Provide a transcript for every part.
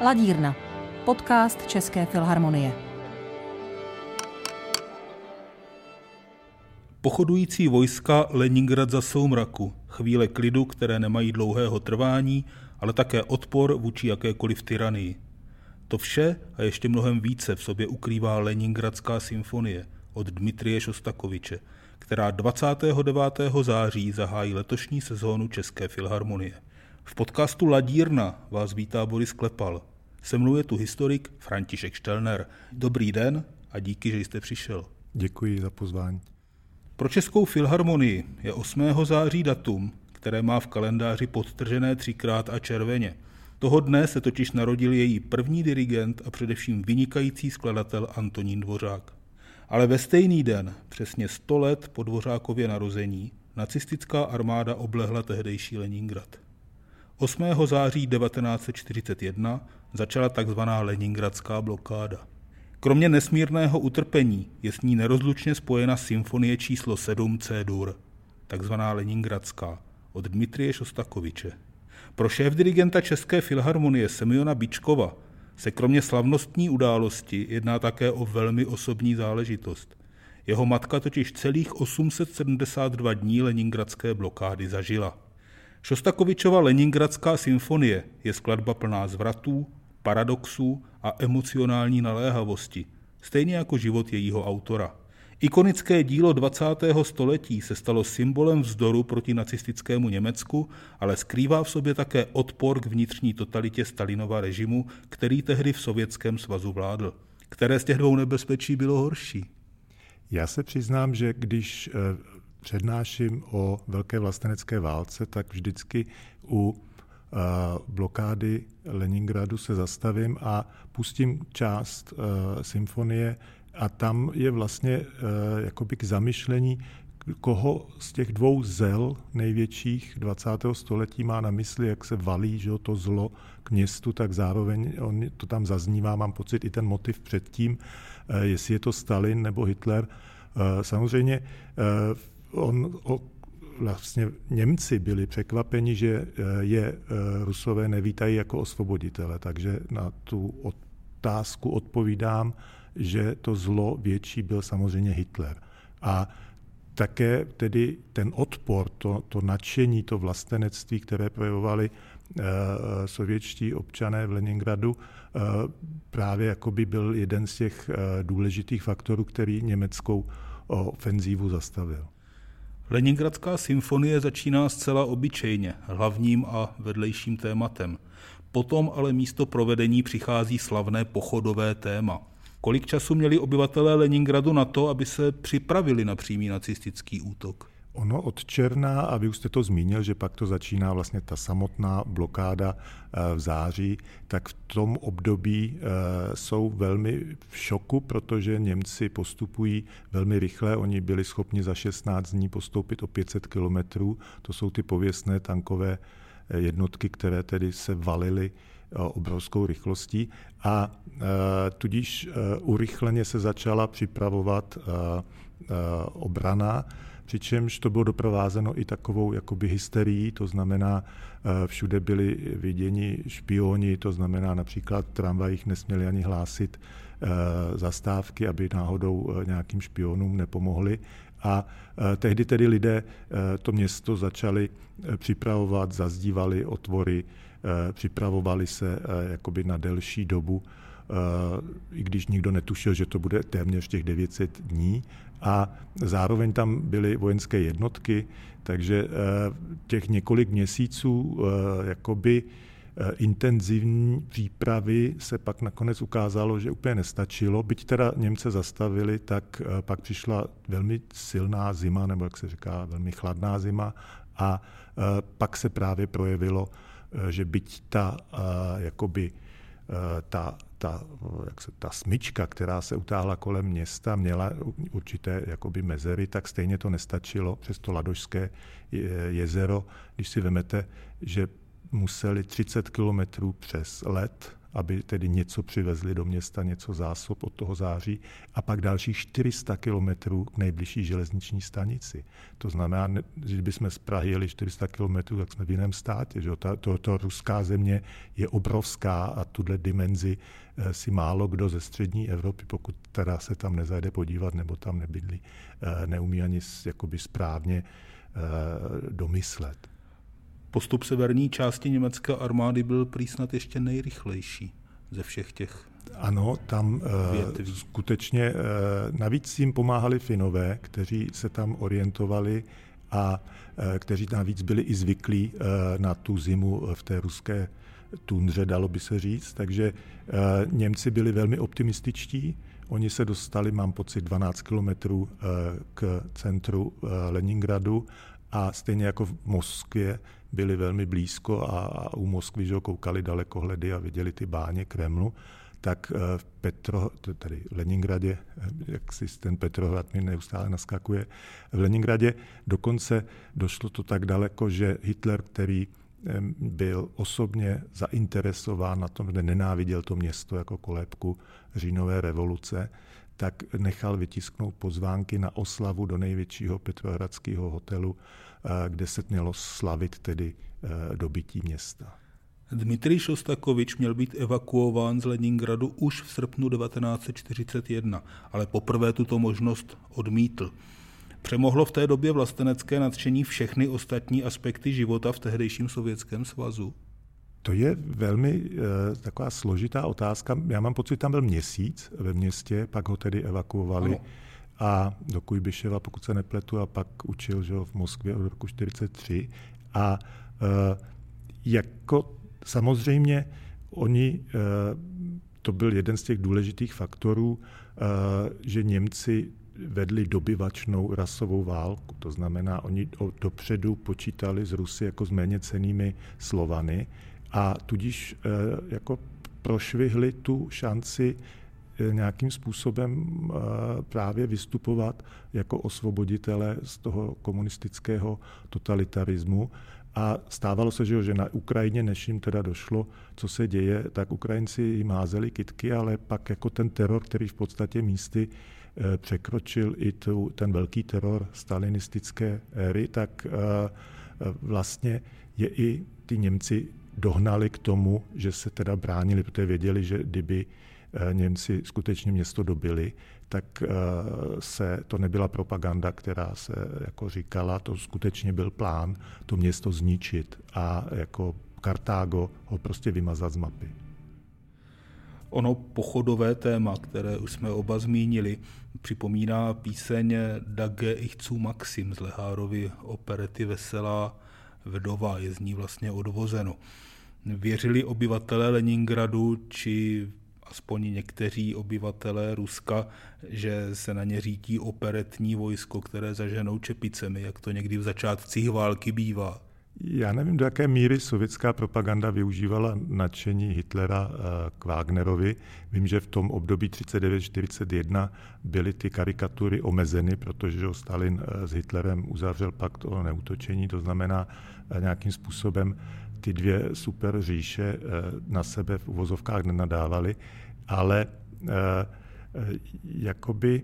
Ladírna, podcast České filharmonie. Pochodující vojska Leningrad za soumraku, chvíle klidu, které nemají dlouhého trvání, ale také odpor vůči jakékoliv tyranii. To vše a ještě mnohem více v sobě ukrývá Leningradská symfonie od Dmitrie Šostakoviče, která 29. září zahájí letošní sezónu České filharmonie. V podcastu Ladírna vás vítá Boris Klepal. Se mnou je tu historik František Štelner. Dobrý den a díky, že jste přišel. Děkuji za pozvání. Pro Českou filharmonii je 8. září datum, které má v kalendáři podtržené třikrát a červeně. Toho dne se totiž narodil její první dirigent a především vynikající skladatel Antonín Dvořák. Ale ve stejný den, přesně 100 let po Dvořákově narození, nacistická armáda oblehla tehdejší Leningrad. 8. září 1941 začala tzv. Leningradská blokáda. Kromě nesmírného utrpení je s ní nerozlučně spojena symfonie číslo 7 C-dur, takzvaná Leningradská, od Dmitrie Šostakoviče. Pro šéf dirigenta České filharmonie Semiona Bičkova se kromě slavnostní události jedná také o velmi osobní záležitost. Jeho matka totiž celých 872 dní leningradské blokády zažila. Šostakovičova Leningradská symfonie je skladba plná zvratů, paradoxů a emocionální naléhavosti, stejně jako život jejího autora. Ikonické dílo 20. století se stalo symbolem vzdoru proti nacistickému Německu, ale skrývá v sobě také odpor k vnitřní totalitě Stalinova režimu, který tehdy v Sovětském svazu vládl. Které z těch dvou nebezpečí bylo horší? Já se přiznám, že když eh, přednáším o velké vlastenecké válce, tak vždycky u eh, blokády Leningradu se zastavím a pustím část eh, symfonie a tam je vlastně jakoby k zamyšlení, koho z těch dvou zel největších 20. století má na mysli, jak se valí že to zlo k městu, tak zároveň on to tam zaznívá, mám pocit i ten motiv předtím, jestli je to Stalin nebo Hitler. Samozřejmě on, o, vlastně Němci byli překvapeni, že eh, je eh, Rusové nevítají jako osvoboditele, takže na tu otázku odpovídám, že to zlo větší byl samozřejmě Hitler. A také tedy ten odpor, to, to nadšení, to vlastenectví, které projevovali uh, sovětští občané v Leningradu, uh, právě jakoby byl jeden z těch uh, důležitých faktorů, který německou ofenzívu zastavil. Leningradská symfonie začíná zcela obyčejně, hlavním a vedlejším tématem. Potom ale místo provedení přichází slavné pochodové téma. Kolik času měli obyvatelé Leningradu na to, aby se připravili na přímý nacistický útok? Ono od června, a vy už jste to zmínil, že pak to začíná vlastně ta samotná blokáda eh, v září, tak v tom období eh, jsou velmi v šoku, protože Němci postupují velmi rychle. Oni byli schopni za 16 dní postoupit o 500 kilometrů. To jsou ty pověstné tankové eh, jednotky, které tedy se valily obrovskou rychlostí a tudíž urychleně se začala připravovat obrana přičemž to bylo doprovázeno i takovou jakoby hysterií, to znamená, eh, všude byli viděni špioni, to znamená například tramvajích nesměli ani hlásit eh, zastávky, aby náhodou eh, nějakým špionům nepomohli. A tehdy tedy lidé to město začali připravovat, zazdívali otvory, připravovali se jakoby na delší dobu i když nikdo netušil, že to bude téměř těch 900 dní. A zároveň tam byly vojenské jednotky, takže eh, těch několik měsíců eh, jakoby eh, intenzivní přípravy se pak nakonec ukázalo, že úplně nestačilo. Byť teda Němce zastavili, tak pak přišla velmi silná zima, nebo jak se říká, velmi chladná zima a pak se právě projevilo, že byť ta jakoby ta ta, jak se, ta smyčka, která se utáhla kolem města, měla určité jakoby mezery, tak stejně to nestačilo přes to Ladožské jezero. Když si vemete, že museli 30 kilometrů přes let aby tedy něco přivezli do města, něco zásob od toho září a pak dalších 400 kilometrů k nejbližší železniční stanici. To znamená, že kdybychom z Prahy jeli 400 kilometrů, tak jsme v jiném státě. Že? Ta, to, to ruská země je obrovská a tuhle dimenzi eh, si málo kdo ze střední Evropy, pokud teda se tam nezajde podívat nebo tam nebydlí, eh, neumí ani jakoby správně domyslet. Postup severní části německé armády byl prý snad ještě nejrychlejší ze všech těch ano, tam uh, skutečně, uh, navíc jim pomáhali Finové, kteří se tam orientovali a uh, kteří navíc byli i zvyklí na tu zimu v té ruské tundře, dalo by se říct. Takže Němci byli velmi optimističtí. Oni se dostali, mám pocit, 12 kilometrů k centru Leningradu a stejně jako v Moskvě byli velmi blízko a, a u Moskvy že koukali dalekohledy a viděli ty báně Kremlu, tak eh, v Petro, tady v Leningradě, eh, jak si ten Petrohrad mi neustále naskakuje, v Leningradě dokonce došlo to tak daleko, že Hitler, který byl osobně zainteresován na tom, že nenáviděl to město jako kolébku říjnové revoluce, tak nechal vytisknout pozvánky na oslavu do největšího petrohradského hotelu, kde se mělo slavit tedy eh, dobytí města. Dmitrij Šostakovič měl být evakuován z Leningradu už v srpnu 1941, ale poprvé tuto možnost odmítl. Přemohlo v té době vlastenecké nadšení všechny ostatní aspekty života v tehdejším Sovětském svazu? To je velmi uh, taková složitá otázka. Já mám pocit, tam byl měsíc ve městě, pak ho tedy evakuovali ano. A do Kujbiševa, pokud se nepletu, a pak učil že v Moskvě od roku 43. A uh, jako samozřejmě oni, uh, to byl jeden z těch důležitých faktorů, uh, že Němci vedli dobyvačnou rasovou válku. To znamená, oni dopředu počítali z Rusy jako s méně cenými Slovany a tudíž eh, jako prošvihli tu šanci eh, nějakým způsobem eh, právě vystupovat jako osvoboditele z toho komunistického totalitarismu. A stávalo se, že na Ukrajině, než jim teda došlo, co se děje, tak Ukrajinci jim házeli kitky, ale pak jako ten teror, který v podstatě místy překročil i tu, ten velký teror stalinistické éry, tak vlastně je i ty Němci dohnali k tomu, že se teda bránili, protože věděli, že kdyby eh, Němci skutečně město dobili, tak eh, se, to nebyla propaganda, která se jako říkala, to skutečně byl plán to město zničit a jako Kartágo ho prostě vymazat z mapy. Ono pochodové téma, které už jsme oba zmínili, připomíná píseň Dage ich zu Maxim z Lehárovy operety Veselá vdova, je z ní vlastně odvozeno. Věřili obyvatelé Leningradu, či aspoň někteří obyvatelé Ruska, že se na ně řítí operetní vojsko, které zaženou čepicemi, jak to někdy v začátcích války bývá. Já nevím, do jaké míry sovětská propaganda využívala nadšení Hitlera eh, k Wagnerovi. Vím, že v tom období 39-41 byly ty karikatury omezeny, protože Stalin eh, s Hitlerem uzavřel pakt o neutočení, to znamená eh, nějakým způsobem ty dvě super říše na sebe v uvozovkách nenadávaly, ale jakoby,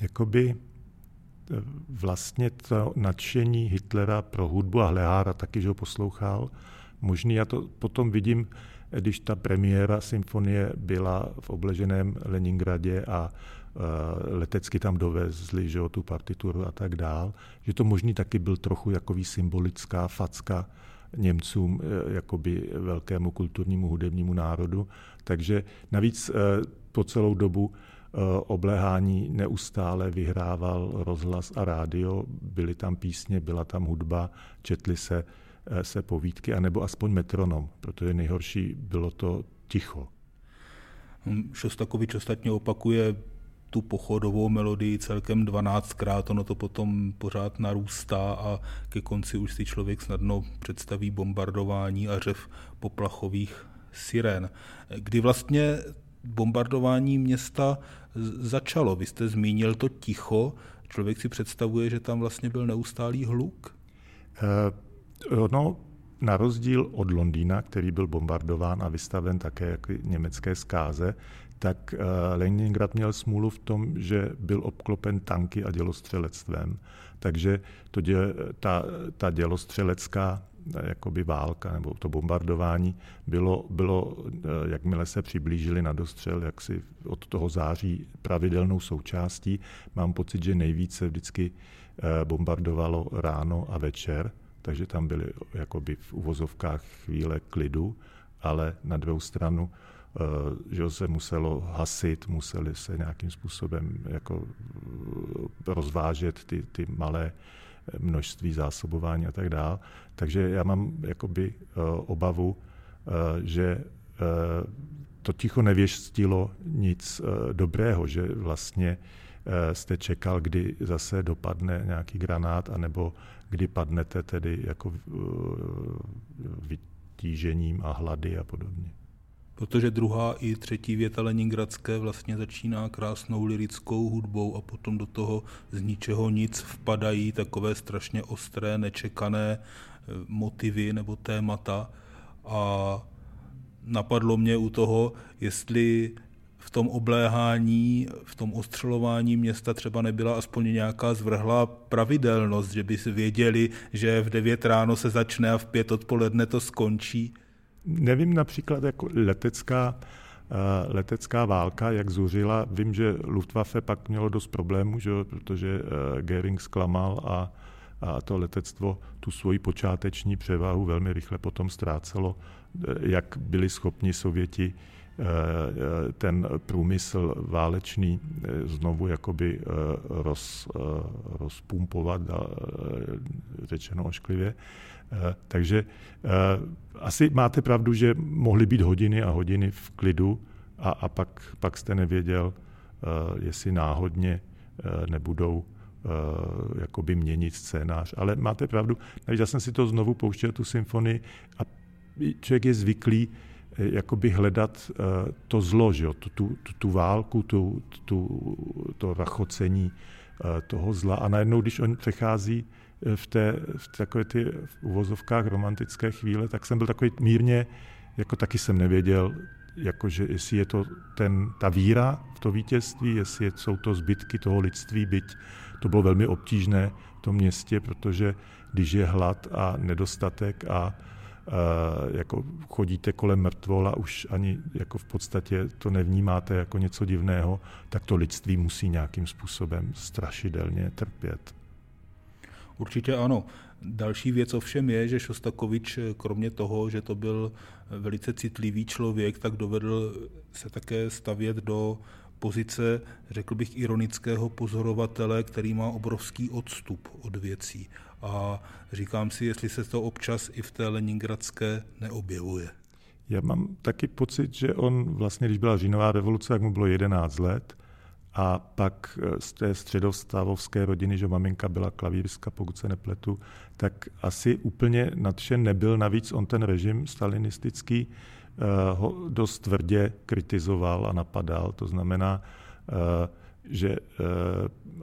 jakoby vlastně to nadšení Hitlera pro hudbu a Lehára taky, že ho poslouchal, možný. Já to potom vidím, když ta premiéra symfonie byla v obleženém Leningradě a letecky tam dovezli že, tu partituru a tak dál, že to možný taky byl trochu jakový symbolická facka Němcům, e, jakoby velkému kulturnímu hudebnímu národu. Takže navíc uh, po celou dobu Eh, obléhání neustále vyhrával rozhlas a rádio, byly tam písně, byla tam hudba, četly se, eh, se povídky, anebo aspoň metronom, protože nejhorší bylo to ticho. Šostakovič ostatně opakuje tu pochodovou melodii celkem 12krát, ono to potom pořád narůstá a ke konci už si člověk snadno představí bombardování a řev poplachových siren. Kdy vlastně bombardování města začalo. Vy jste zmínil to ticho. Člověk si představuje, že tam vlastně byl neustálý hluk? Uh, no, na rozdíl od Londýna, který byl bombardován a vystaven také jako německé zkáze, tak eh, Leningrad měl smůlu v tom, že byl obklopen tanky a dělostřelectvem. Takže to dě, ta, ta dělostřelecká eh, jakoby válka nebo to bombardování bylo, bylo, eh, jakmile se přiblížili na dostřel, jak si od toho září pravidelnou součástí. Mám pocit, že nejvíce vždycky bombardovalo ráno a večer, takže tam byly jakoby v uvozovkách chvíle klidu, ale na druhou stranu že se muselo hasit, museli se nějakým způsobem jako eh, rozvážet ty, ty malé množství zásobování a tak dále. Takže já mám jakoby eh, obavu, že to ticho nevěštilo nic dobrého, že vlastně jste čekal, kdy zase dopadne nějaký granát, anebo kdy padnete tedy jako vytížením a hlady a podobně protože druhá i třetí věta Leningradské vlastně začíná krásnou lirickou hudbou a potom do toho z ničeho nic vpadají takové strašně ostré, nečekané eh, motivy nebo témata. A napadlo mě u toho, jestli v tom obléhání, v tom ostřelování města třeba nebyla aspoň nějaká zvrhlá pravidelnost, že by si věděli, že v 9 ráno se začne a v 5 odpoledne to skončí nevím například jako letecká, eh, letecká válka, jak zuřila. Vím, že Luftwaffe pak mělo dost problémů, že, protože eh, Göring zklamal a, a to letectvo tu svoji počáteční převahu velmi rychle potom ztrácelo, eh, jak byli schopni Sověti ten průmysl válečný znovu jakoby roz, rozpumpovat, řečeno ošklivě. Eh, takže eh, asi máte pravdu, že mohly být hodiny a hodiny v klidu a, a pak, pak jste nevěděl, eh, jestli náhodně nebudou jakoby měnit scénář. Ale máte pravdu, já jsem si to znovu pouštěl, tu symfonii, a člověk je zvyklý jakoby hledat to zlo, že jo? Tu, tu, tu válku, tu, tu, to rachocení toho zla. A najednou, když on přechází v, té, v takové ty v uvozovkách romantické chvíle, tak jsem byl takový mírně, jako taky jsem nevěděl, jakože jestli je to ten, ta víra v to vítězství, jestli je, jsou to zbytky toho lidství, byť to bylo velmi obtížné v tom městě, protože když je hlad a nedostatek a Uh, jako chodíte kolem mrtvol a už ani jako v podstatě to nevnímáte jako něco divného, tak to lidství musí nějakým způsobem strašidelně trpět. Určitě ano. Další věc ovšem je, že Šostakovič, kromě toho, že to byl velice citlivý člověk, tak dovedl se také stavět do pozice, řekl bych, ironického pozorovatele, který má obrovský odstup od věcí. A říkám si, jestli se to občas i v té Leningradské neobjevuje. Já mám taky pocit, že on vlastně, když byla říjnová revoluce, tak mu bylo 11 let, a pak eh, z té středostavovské rodiny, že maminka byla klavírska, pokud se nepletu, tak asi úplně nadšen nebyl. Navíc on ten režim stalinistický eh, ho dost tvrdě kritizoval a napadal. To znamená, eh, že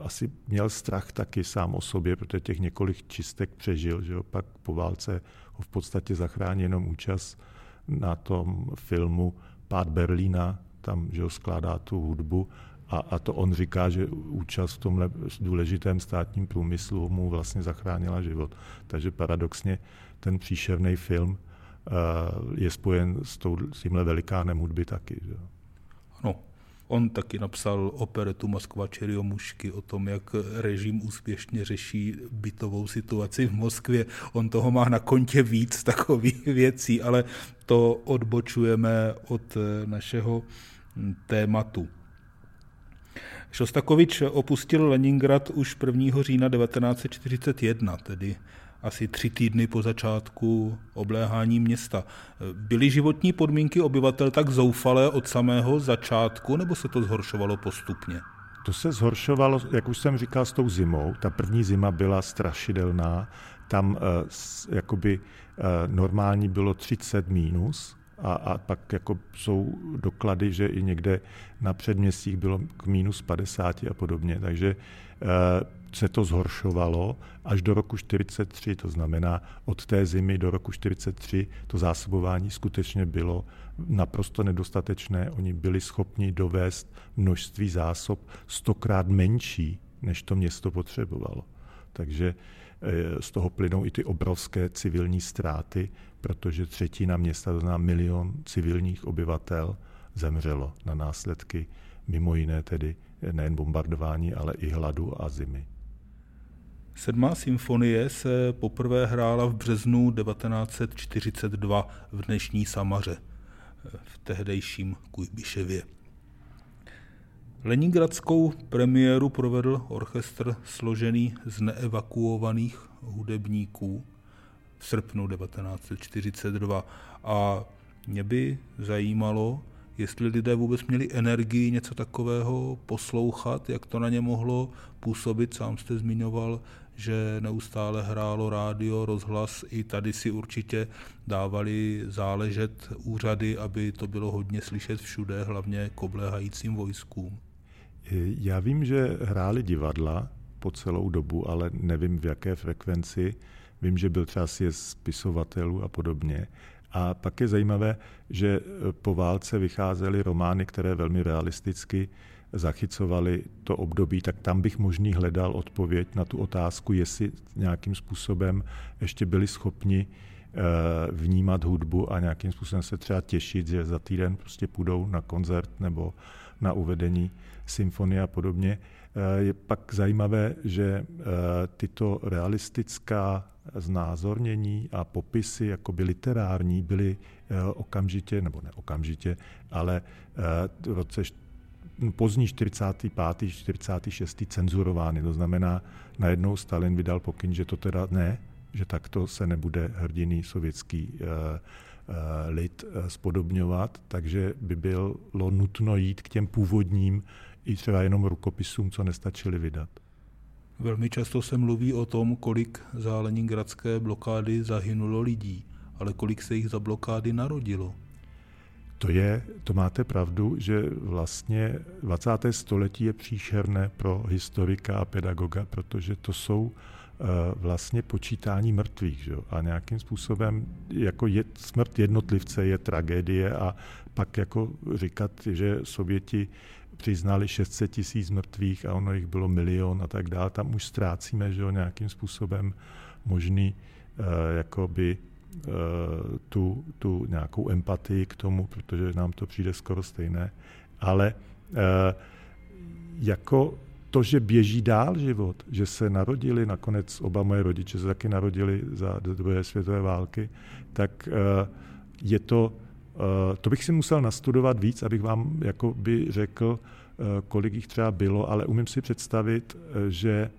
asi měl strach taky sám o sobě, protože těch několik čistek přežil, že pak po válce ho v podstatě zachrání jenom účast na tom filmu Pád Berlína, tam že ho skládá tu hudbu a, a to on říká, že účast v tomhle důležitém státním průmyslu mu vlastně zachránila život. Takže paradoxně ten příšerný film uh, je spojen s, tou, s tímhle velikánem hudby taky. Že? Ano, On taky napsal operetu Moskva Čeriomušky o tom, jak režim úspěšně řeší bytovou situaci v Moskvě. On toho má na kontě víc takových věcí, ale to odbočujeme od našeho tématu. Šostakovič opustil Leningrad už 1. října 1941, tedy asi tři týdny po začátku obléhání města. Byly životní podmínky obyvatel tak zoufalé od samého začátku, nebo se to zhoršovalo postupně? To se zhoršovalo, jak už jsem říkal, s tou zimou. Ta první zima byla strašidelná. Tam uh, jakoby uh, normální bylo 30 mínus a, a pak jako jsou doklady, že i někde na předměstích bylo k minus 50 a podobně. Takže se to zhoršovalo až do roku 43, to znamená od té zimy do roku 43 to zásobování skutečně bylo naprosto nedostatečné. Oni byli schopni dovést množství zásob stokrát menší, než to město potřebovalo. Takže eh, z toho plynou i ty obrovské civilní ztráty, protože třetina města, to znamená milion civilních obyvatel, zemřelo na následky mimo jiné tedy nejen bombardování, ale i hladu a zimy. Sedmá symfonie se poprvé hrála v březnu 1942 v dnešní Samaře, v tehdejším Kujbiševě. Leningradskou premiéru provedl orchestr složený z neevakuovaných hudebníků v srpnu 1942 a mě by zajímalo, jestli lidé vůbec měli energii něco takového poslouchat, jak to na ně mohlo působit. Sám jste zmiňoval, že neustále hrálo rádio, rozhlas, i tady si určitě dávali záležet úřady, aby to bylo hodně slyšet všude, hlavně k obléhajícím vojskům. Já vím, že hráli divadla po celou dobu, ale nevím v jaké frekvenci. Vím, že byl třeba sjezd spisovatelů a podobně. A pak je zajímavé, že po válce vycházely romány, které velmi realisticky zachycovaly to období, tak tam bych možný hledal odpověď na tu otázku, jestli nějakým způsobem ještě byli schopni eh, vnímat hudbu a nějakým způsobem se třeba těšit, že za týden prostě půjdou na koncert nebo na uvedení symfonie a podobně. Eh, je pak zajímavé, že eh, tyto realistická znázornění a popisy jakoby literární byly okamžitě, nebo ne okamžitě, ale v roce pozdní 45. 46. cenzurovány. To znamená, najednou Stalin vydal pokyn, že to teda ne, že takto se nebude hrdiný sovětský uh, uh, lid uh, spodobňovat, takže by bylo nutno jít k těm původním i třeba jenom rukopisům, co nestačili vydat. Velmi často se mluví o tom, kolik za leningradské blokády zahynulo lidí, ale kolik se jich za blokády narodilo. To je, to máte pravdu, že vlastně 20. století je příšerné pro historika a pedagoga, protože to jsou eh, vlastně počítání mrtvých. Že? A nějakým způsobem jako je, smrt jednotlivce je tragédie a pak jako říkat, že Sověti přiznali 600 tisíc mrtvých a ono jich bylo milion a tak dále, tam už ztrácíme že nějakým způsobem možný uh, jakoby Eh, tu, tu nějakou empatii k tomu, protože nám to přijde skoro stejné, ale eh, jako to, že běží dál život, že se narodili, nakonec oba moje rodiče se taky narodili za druhé světové války, tak eh, je to, to bych si musel nastudovat víc, abych vám jako by řekl, kolik jich třeba bylo, ale umím si představit, že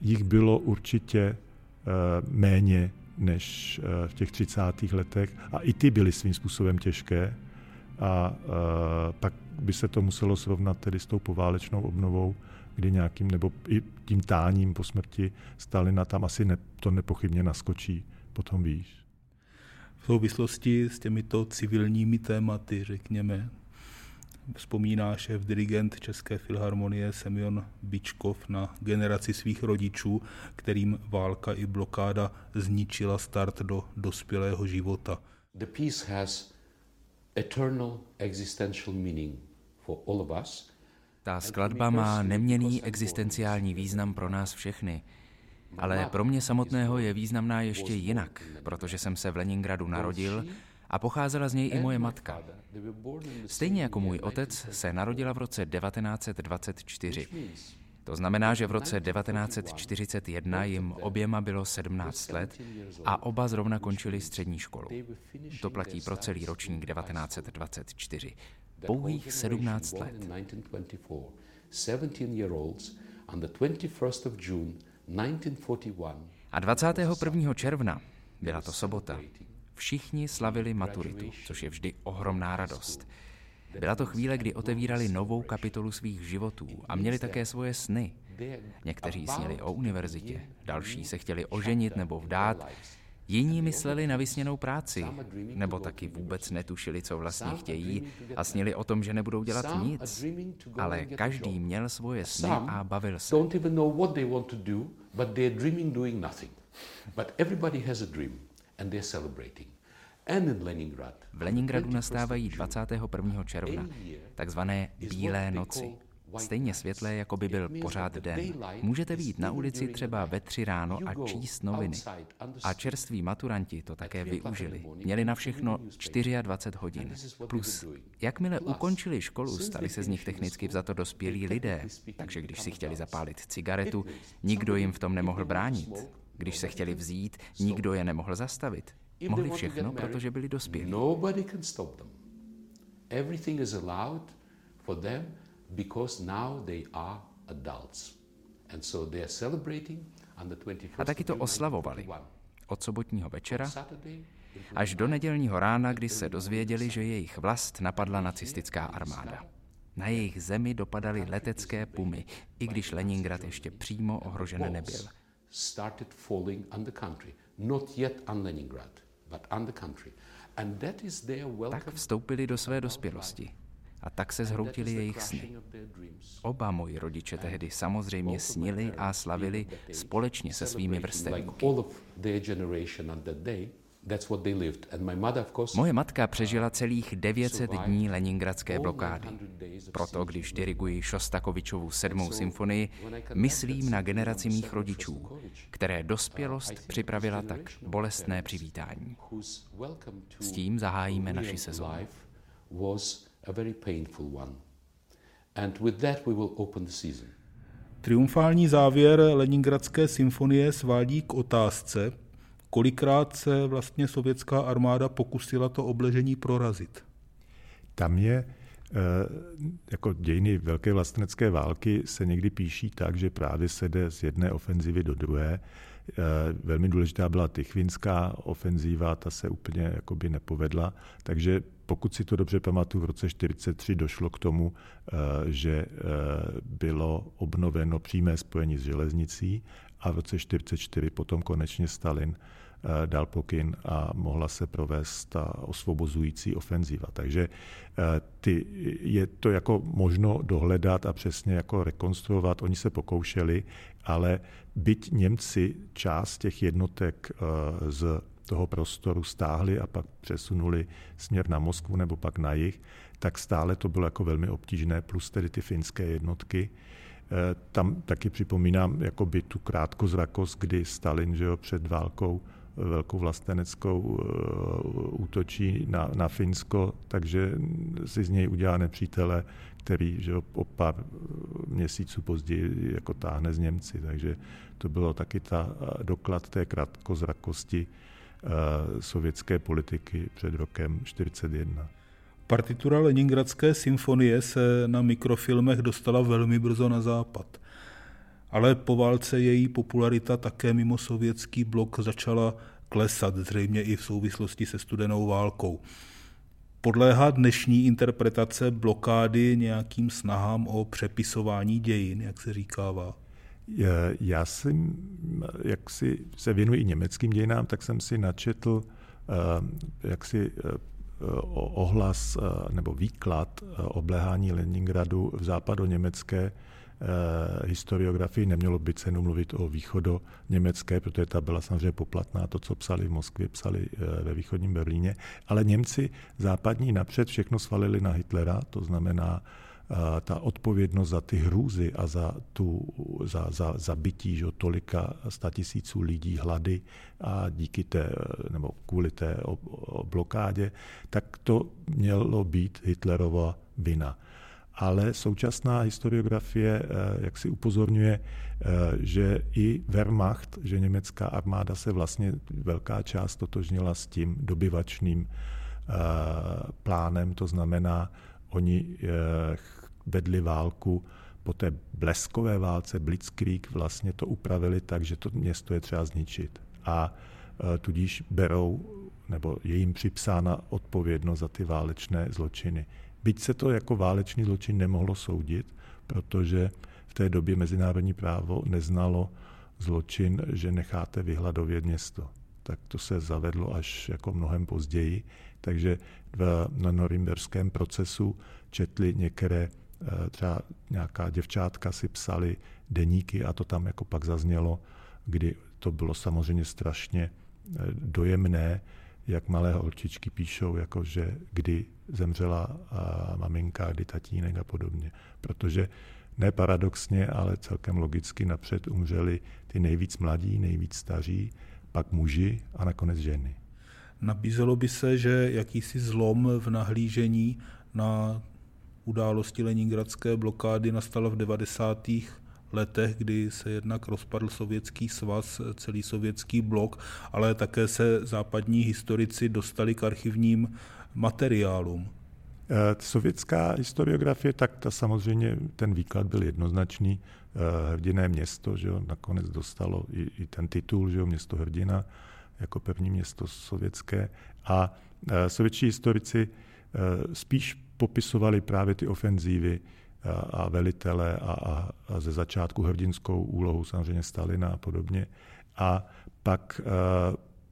jich bylo určitě méně než eh, v těch 30. letech. A i ty byly svým způsobem těžké. A eh, pak by se to muselo srovnat tedy s tou poválečnou obnovou, kdy nějakým, nebo i tím táním po smrti Stalina tam asi ne, to nepochybně naskočí potom výš. V souvislosti s těmito civilními tématy, řekněme, vzpomíná šéf dirigent České filharmonie Semyon Bičkov na generaci svých rodičů, kterým válka i blokáda zničila start do dospělého života. The peace has eternal existential meaning for all of us. Ta skladba má neměný existenciální význam pro nás všechny. Ale pro mě samotného je významná ještě jinak, protože jsem se v Leningradu narodil a pocházela z něj i moje matka. Stejně jako můj otec se narodila v roce 1924. To znamená, že v roce 1941 jim oběma bylo 17 let a oba zrovna končili střední školu. To platí pro celý ročník 1924. Pouhých 17 let. A 21. června, byla to sobota, Všichni slavili maturitu, což je vždy ohromná radost. Byla to chvíle, kdy otevírali novou kapitolu svých životů a měli také svoje sny. Někteří sněli o univerzitě, další se chtěli oženit nebo vdát, Jiní mysleli na vysněnou práci, nebo taky vůbec netušili, co vlastně chtějí a snili o tom, že nebudou dělat nic. Ale každý měl svoje sny a bavil se. But everybody has a dream. V Leningradu nastávají 21. června, takzvané Bílé noci. Stejně světlé, jako by byl pořád den. Můžete být na ulici třeba ve tři ráno a číst noviny. A čerství maturanti to také využili. Měli na všechno 24 hodin. Plus, jakmile ukončili školu, stali se z nich technicky vzato dospělí lidé, takže když si chtěli zapálit cigaretu, nikdo jim v tom nemohl bránit. Když se chtěli vzít, nikdo je nemohl zastavit. Mohli všechno, protože byli dospělí. Nobody can stop them. Everything is allowed for them because now they are adults. And so they are celebrating on the 21st A taky to oslavovali. Od sobotního večera až do nedělního rána, kdy se dozvěděli, že jejich vlast napadla nacistická armáda. Na jejich zemi dopadaly letecké pumy, i když Leningrad ještě přímo ohrožen nebyl. Not yet on Leningrad tak vstoupili do své dospělosti a tak se zhroutili jejich sny. Oba moji rodiče tehdy samozřejmě snili a slavili společně se svými vrstevníky. Moje matka přežila celých 900 dní leningradské blokády. Proto, když diriguji Šostakovičovu sedmou symfonii, myslím na generaci mých rodičů, které dospělost připravila tak bolestné přivítání. S tím zahájíme naši sezónu. Triumfální závěr Leningradské symfonie svádí k otázce, kolikrát se vlastně sovětská armáda pokusila to obležení prorazit? Tam je eh, jako dějiny velké vlastenecké války se někdy píší tak, že právě se jde z jedné ofenzivy do druhé. Eh, velmi důležitá byla Tychvinská ofenzíva, ta se úplně jakoby nepovedla, takže pokud si to dobře pamatuju, v roce 1943 došlo k tomu, eh, že bylo obnoveno přímé spojení s železnicí a v roce 1944 potom konečně Stalin dal pokyn a mohla se provést ta osvobozující ofenziva. Takže eh, ty, je to jako možno dohledat a přesně jako rekonstruovat. Oni se pokoušeli, ale byť Němci část těch jednotek eh, z toho prostoru stáhli a pak přesunuli směr na Moskvu nebo pak na jih, tak stále to bylo jako velmi obtížné, plus tedy ty finské jednotky. Tam taky připomínám jako by tu krátkozrakost, kdy Stalin že jo, před válkou velkou vlasteneckou eh, útočí na, na Finsko, takže si z něj udělá nepřítele, který že o pár měsíců později jako táhne z Němci. Takže to bylo taky ta eh, doklad té krátkozrakosti eh, sovětské politiky před rokem 1941. Partitura Leningradské symfonie se na mikrofilmech dostala velmi brzo na západ ale po válce její popularita také mimo sovětský blok začala klesat, zřejmě i v souvislosti se studenou válkou. Podléhá dnešní interpretace blokády nějakým snahám o přepisování dějin, jak se říkává? Já jsem, jak si se věnuji i německým dějinám, tak jsem si načetl eh, jak si eh, ohlas eh, nebo výklad obléhání Leningradu v západoněmecké Eh, historiografii. Nemělo by cenu mluvit o východo německé, protože ta byla samozřejmě poplatná, to, co psali v Moskvě, psali eh, ve východním Berlíně, ale Němci západní napřed všechno svalili na Hitlera, to znamená eh, ta odpovědnost za ty hrůzy a za, tu, za, za zabití že, tolika statisíců lidí, hlady a díky té, nebo kvůli té blokádě, tak to mělo být Hitlerova vina ale současná historiografie eh, jak si upozorňuje, eh, že i Wehrmacht, že německá armáda se vlastně velká část totožnila s tím dobyvačným eh, plánem, to znamená, oni vedli válku po té bleskové válce, Blitzkrieg, vlastně to upravili tak, že to město je třeba zničit. A tudíž berou, nebo je jim připsána odpovědnost za ty válečné zločiny. Byť se to jako válečný zločin nemohlo soudit, protože v té době mezinárodní právo neznalo zločin, že necháte vyhladovět město. tak to se zavedlo až jako mnohem později. Takže v, na norimberském procesu četli některé, eh, třeba nějaká děvčátka si psali deníky a to tam jako pak zaznělo, kdy to bylo samozřejmě strašně eh, dojemné, jak malé holčičky píšou, jako že kdy zemřela maminka, kdy tatínek a podobně. Protože ne paradoxně, ale celkem logicky napřed umřeli ty nejvíc mladí, nejvíc staří, pak muži a nakonec ženy. Nabízelo by se, že jakýsi zlom v nahlížení na události Leningradské blokády nastal v 90. letech, kdy se jednak rozpadl sovětský svaz, celý sovětský blok, ale také se západní historici dostali k archivním materiálům. Eh, sovětská historiografie, tak ta samozřejmě ten výklad byl jednoznačný. Eh, hrdiné město, že jo, nakonec dostalo i, i ten titul, že jo, město hrdina, jako první město sovětské. A eh, sovětští historici spíš popisovali právě ty ofenzívy a velitele a, a, a ze začátku hrdinskou úlohu samozřejmě Stalina a podobně. A pak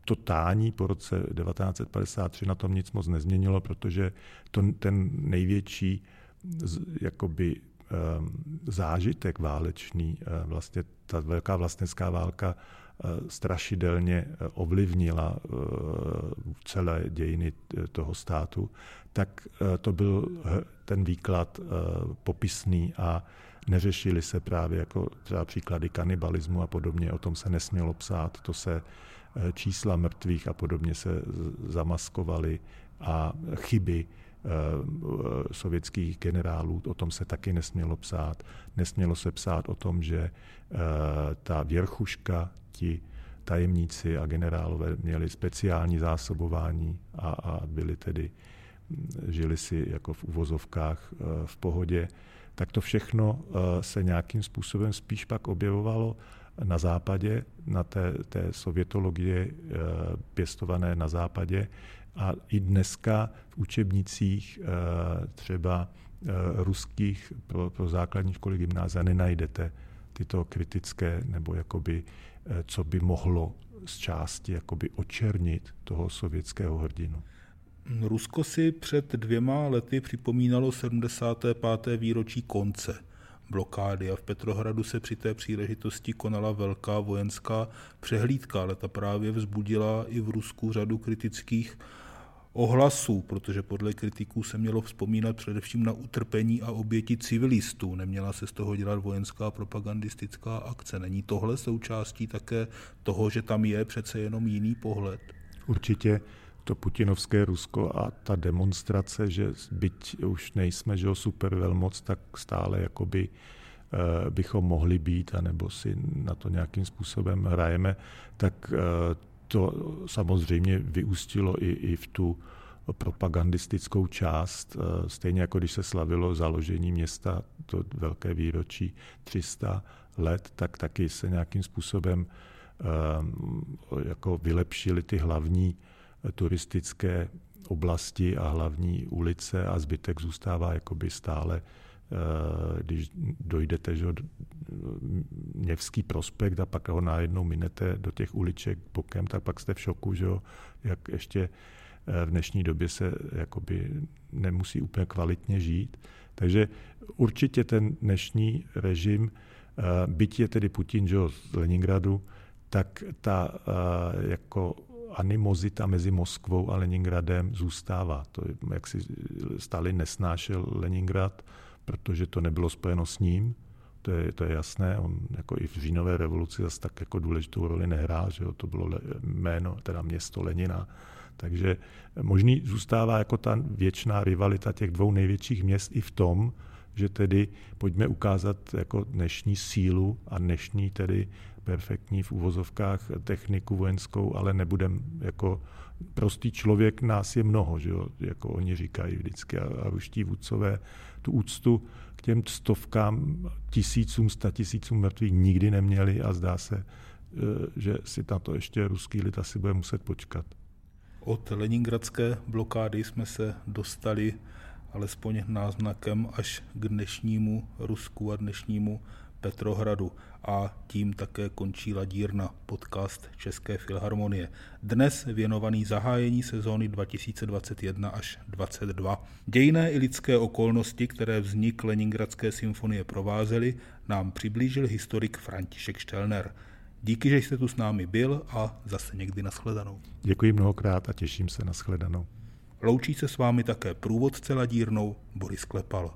to tání po roce 1953 na tom nic moc nezměnilo, protože to, ten největší jakoby ehm, zážitek válečný, eh, vlastně ta velká vlastnická válka eh, strašidelně eh, ovlivnila celé dějiny toho státu, tak to byl ten výklad popisný a neřešili se právě jako třeba příklady kanibalismu a podobně, o tom se nesmělo psát, to se Eh, čísla mrtvých a podobně se zamaskovaly a chyby eh, sovětských generálů, o tom se taky nesmělo psát. Nesmělo se psát o tom, že eh, ta věrchuška, ti tajemníci a generálové měli speciální zásobování a, a byli tedy, žili si jako v uvozovkách v pohodě, tak to všechno se nějakým způsobem spíš pak objevovalo na západě, na té, té sovětologie eh, pěstované na západě. A i dneska v učebnicích eh, třeba eh, ruských pro, pro základní školy gymnázia nenajdete tyto kritické, nebo jakoby, co by mohlo z části jakoby očernit toho sovětského hrdinu. Rusko si před dvěma lety připomínalo 75. výročí konce blokády a v Petrohradu se při té příležitosti konala velká vojenská přehlídka, ale ta právě vzbudila i v Rusku řadu kritických ohlasů, protože podle kritiků se mělo vzpomínat především na utrpení a oběti civilistů. Neměla se z toho dělat vojenská propagandistická akce. Není tohle součástí také toho, že tam je přece jenom jiný pohled? Určitě to putinovské Rusko a ta demonstrace, že byť už nejsme že super velmoc, tak stále jakoby uh, bychom mohli být, anebo si na to nějakým způsobem hrajeme, tak uh, to samozřejmě vyústilo i, i v tu propagandistickou část, uh, stejně jako když se slavilo založení města, to velké výročí 300 let, tak taky se nějakým způsobem jako vylepšily ty hlavní turistické oblasti a hlavní ulice a zbytek zůstává jakoby stále eh, když dojdete že, Měvský prospekt a pak ho najednou minete do těch uliček bokem, tak pak jste v šoku, že, jak ještě eh, v dnešní době se jakoby nemusí úplně kvalitně žít. Takže určitě ten dnešní režim, eh, byť je tedy Putin že, z Leningradu, tak ta jako animozita mezi Moskvou a Leningradem zůstává. To, jak si Stalin nesnášel Leningrad, protože to nebylo spojeno s ním, to je, to je jasné, on jako i v říjnové revoluci zase tak jako důležitou roli nehrál, že jo, to bylo jméno, teda město Lenina, takže možný zůstává jako ta věčná rivalita těch dvou největších měst i v tom, že tedy pojďme ukázat jako dnešní sílu a dnešní tedy perfektní v úvozovkách techniku vojenskou, ale nebudem jako prostý člověk, nás je mnoho, že jo? jako oni říkají vždycky a, a ruští vůdcové tu úctu k těm stovkám, tisícům, tisícům mrtvých nikdy neměli a zdá se, e, že si na to ještě ruský lid asi bude muset počkat. Od leningradské blokády jsme se dostali alespoň náznakem až k dnešnímu Rusku a dnešnímu Petrohradu. A tím také končí Ladírna, podcast České filharmonie. Dnes věnovaný zahájení sezóny 2021 až 2022. Dějné i lidské okolnosti, které vznik Leningradské symfonie provázely, nám přiblížil historik František Štelner. Díky, že jste tu s námi byl a zase někdy nashledanou. Děkuji mnohokrát a těším se na shledanou. Loučí se s vámi také průvodce ladírnou Boris Klepal.